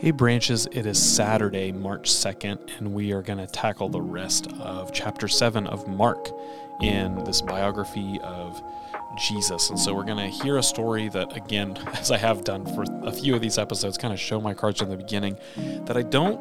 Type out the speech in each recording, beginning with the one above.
Hey, branches, it is Saturday, March 2nd, and we are going to tackle the rest of chapter 7 of Mark in this biography of Jesus. And so we're going to hear a story that, again, as I have done for a few of these episodes, kind of show my cards in the beginning, that I don't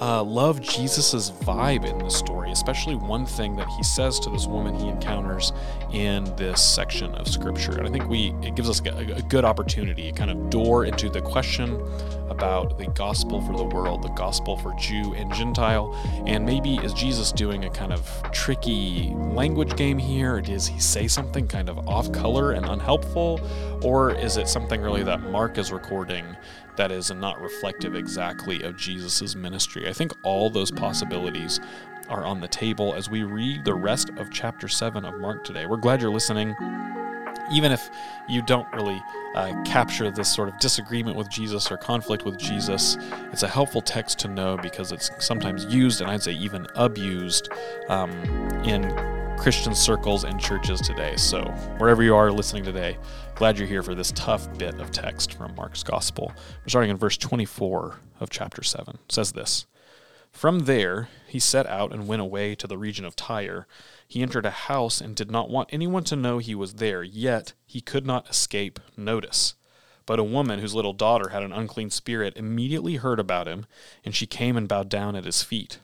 uh, love Jesus's vibe in the story, especially one thing that he says to this woman he encounters in this section of scripture. And I think we it gives us a, a good opportunity, a kind of door into the question about the gospel for the world, the gospel for Jew and Gentile, and maybe is Jesus doing a kind of tricky language game here, or does he say something kind of off color and unhelpful, or is it something really that Mark is recording that is not reflective exactly of Jesus' ministry. I think all those possibilities are on the table as we read the rest of chapter 7 of Mark today. We're glad you're listening. Even if you don't really uh, capture this sort of disagreement with Jesus or conflict with Jesus, it's a helpful text to know because it's sometimes used and I'd say even abused um, in Christian circles and churches today. So, wherever you are listening today, glad you're here for this tough bit of text from Mark's Gospel. We're starting in verse 24 of chapter 7. It says this From there, he set out and went away to the region of Tyre. He entered a house and did not want anyone to know he was there, yet he could not escape notice. But a woman whose little daughter had an unclean spirit immediately heard about him, and she came and bowed down at his feet.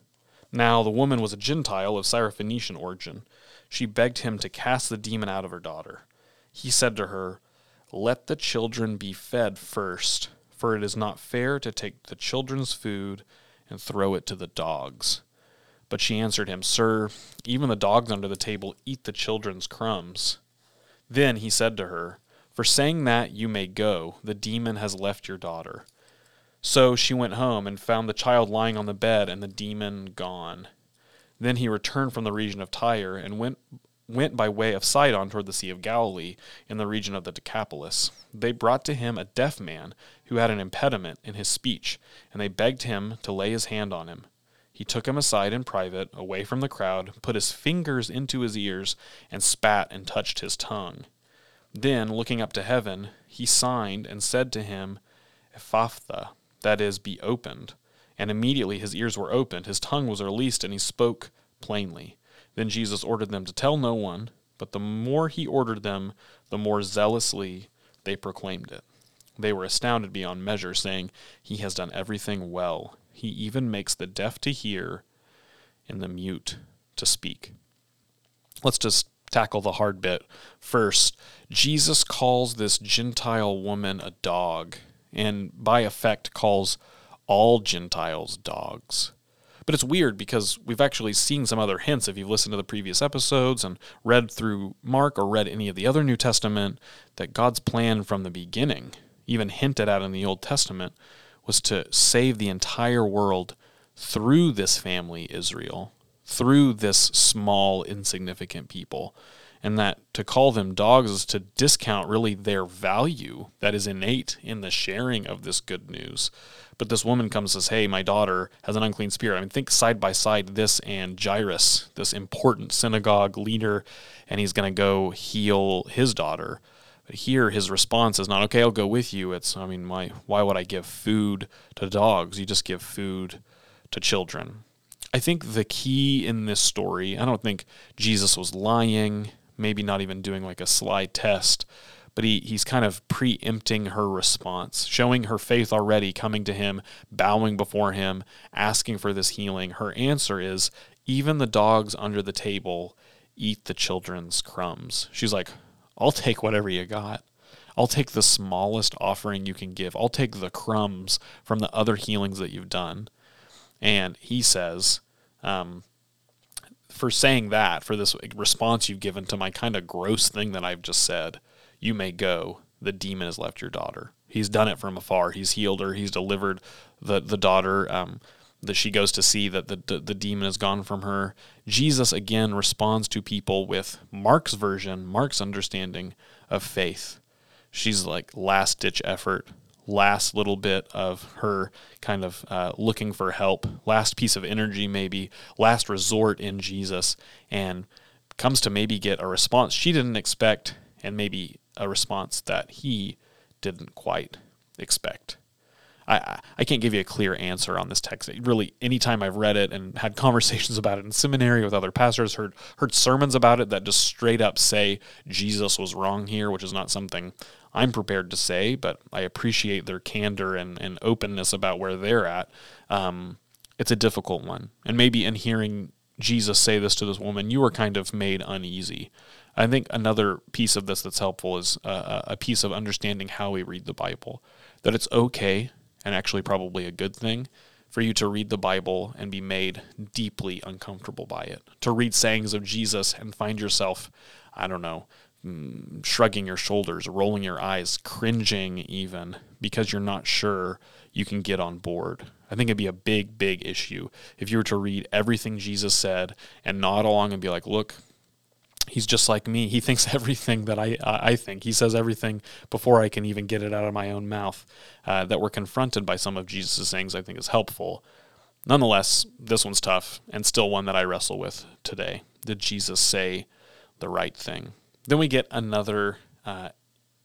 Now the woman was a Gentile of Syrophoenician origin. She begged him to cast the demon out of her daughter. He said to her, Let the children be fed first, for it is not fair to take the children's food and throw it to the dogs. But she answered him, Sir, even the dogs under the table eat the children's crumbs. Then he said to her, For saying that you may go, the demon has left your daughter. So she went home and found the child lying on the bed and the demon gone. Then he returned from the region of Tyre and went went by way of Sidon toward the Sea of Galilee in the region of the Decapolis. They brought to him a deaf man who had an impediment in his speech, and they begged him to lay his hand on him. He took him aside in private, away from the crowd, put his fingers into his ears, and spat and touched his tongue. Then, looking up to heaven, he signed and said to him, Ephphatha, that is, be opened. And immediately his ears were opened, his tongue was released, and he spoke plainly. Then Jesus ordered them to tell no one, but the more he ordered them, the more zealously they proclaimed it. They were astounded beyond measure, saying, He has done everything well. He even makes the deaf to hear and the mute to speak. Let's just tackle the hard bit first. Jesus calls this Gentile woman a dog and by effect calls all Gentiles dogs. But it's weird because we've actually seen some other hints if you've listened to the previous episodes and read through Mark or read any of the other New Testament that God's plan from the beginning, even hinted at in the Old Testament, was to save the entire world through this family, Israel, through this small, insignificant people and that to call them dogs is to discount really their value that is innate in the sharing of this good news. But this woman comes and says, Hey, my daughter has an unclean spirit. I mean, think side by side this and Jairus, this important synagogue leader, and he's going to go heal his daughter. Here, his response is not, Okay, I'll go with you. It's, I mean, my, why would I give food to dogs? You just give food to children. I think the key in this story, I don't think Jesus was lying maybe not even doing like a slide test, but he, he's kind of preempting her response, showing her faith already, coming to him, bowing before him, asking for this healing. Her answer is even the dogs under the table eat the children's crumbs. She's like, I'll take whatever you got. I'll take the smallest offering you can give. I'll take the crumbs from the other healings that you've done. And he says, um, for saying that, for this response you've given to my kind of gross thing that I've just said, you may go. The demon has left your daughter. He's done it from afar. He's healed her. He's delivered the the daughter. Um, that she goes to see that the, the, the demon is gone from her. Jesus again responds to people with Mark's version, Mark's understanding of faith. She's like last ditch effort last little bit of her kind of uh, looking for help, last piece of energy, maybe, last resort in Jesus, and comes to maybe get a response she didn't expect, and maybe a response that he didn't quite expect. I, I can't give you a clear answer on this text. Really, anytime I've read it and had conversations about it in seminary with other pastors, heard heard sermons about it that just straight up say Jesus was wrong here, which is not something I'm prepared to say, but I appreciate their candor and, and openness about where they're at. Um, it's a difficult one. And maybe in hearing Jesus say this to this woman, you were kind of made uneasy. I think another piece of this that's helpful is uh, a piece of understanding how we read the Bible. That it's okay, and actually probably a good thing, for you to read the Bible and be made deeply uncomfortable by it. To read sayings of Jesus and find yourself, I don't know, mm, shrugging your shoulders, rolling your eyes, cringing even, because you're not sure you can get on board. I think it'd be a big, big issue if you were to read everything Jesus said and nod along and be like, look, he's just like me. He thinks everything that I I think. He says everything before I can even get it out of my own mouth. Uh, that we're confronted by some of Jesus' sayings, I think, is helpful. Nonetheless, this one's tough and still one that I wrestle with today. Did Jesus say the right thing? Then we get another uh,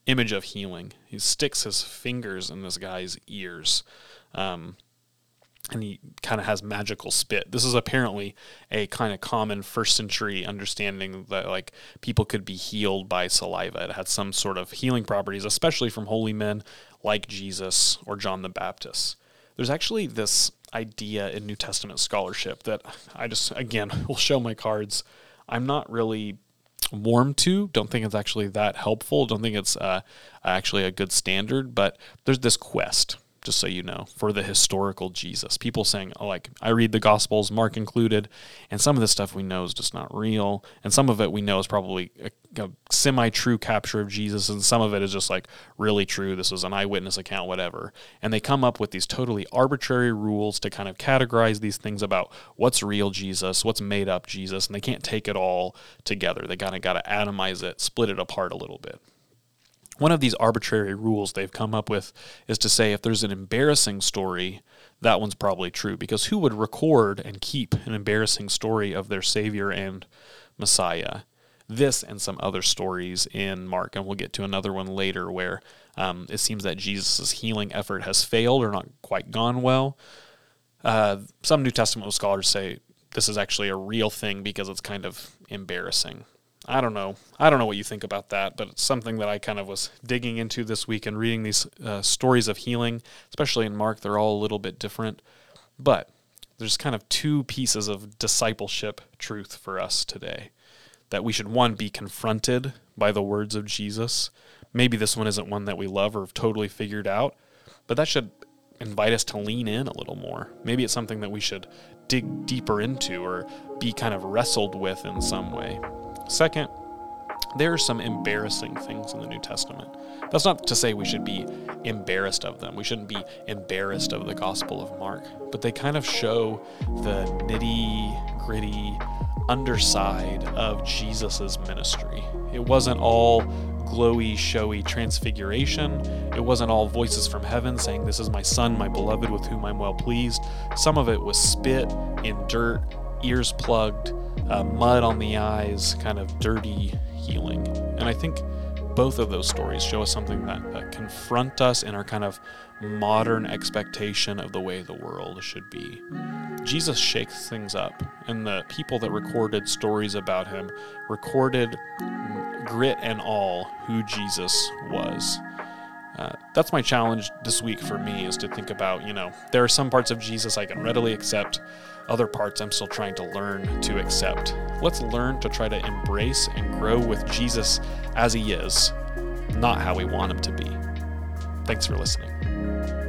image of healing. He sticks his fingers in this guy's ears. Um, and he kind of has magical spit. This is apparently a kind of common first century understanding that like people could be healed by saliva. It had some sort of healing properties, especially from holy men like Jesus or John the Baptist. There's actually this idea in New Testament scholarship that I just again will show my cards. I'm not really warm to. Don't think it's actually that helpful. Don't think it's uh, actually a good standard. But there's this quest just so you know, for the historical Jesus. People saying, oh, like, I read the Gospels, Mark included, and some of this stuff we know is just not real. And some of it we know is probably a, a semi true capture of Jesus, and some of it is just like really true. This was an eyewitness account, whatever. And they come up with these totally arbitrary rules to kind of categorize these things about what's real Jesus, what's made up Jesus, and they can't take it all together. They kind of got to atomize it, split it apart a little bit. One of these arbitrary rules they've come up with is to say if there's an embarrassing story, that one's probably true because who would record and keep an embarrassing story of their Savior and Messiah? This and some other stories in Mark, and we'll get to another one later where um, it seems that Jesus' healing effort has failed or not quite gone well. Uh, some New Testament scholars say this is actually a real thing because it's kind of embarrassing. I don't know. I don't know what you think about that, but it's something that I kind of was digging into this week and reading these uh, stories of healing, especially in Mark. They're all a little bit different, but there's kind of two pieces of discipleship truth for us today that we should one be confronted by the words of Jesus. Maybe this one isn't one that we love or have totally figured out, but that should invite us to lean in a little more. Maybe it's something that we should dig deeper into or be kind of wrestled with in some way. Second, there are some embarrassing things in the New Testament. That's not to say we should be embarrassed of them. We shouldn't be embarrassed of the Gospel of Mark, but they kind of show the nitty gritty underside of Jesus' ministry. It wasn't all glowy, showy transfiguration. It wasn't all voices from heaven saying, This is my son, my beloved, with whom I'm well pleased. Some of it was spit in dirt, ears plugged, uh, mud on the eyes, kind of dirty healing. And I think both of those stories show us something that, that confront us in our kind of modern expectation of the way the world should be. Jesus shakes things up, and the people that recorded stories about him recorded grit and all who Jesus was. Uh, that's my challenge this week for me is to think about, you know, there are some parts of Jesus I can readily accept, other parts I'm still trying to learn to accept. Let's learn to try to embrace and grow with Jesus as he is, not how we want him to be. Thanks for listening.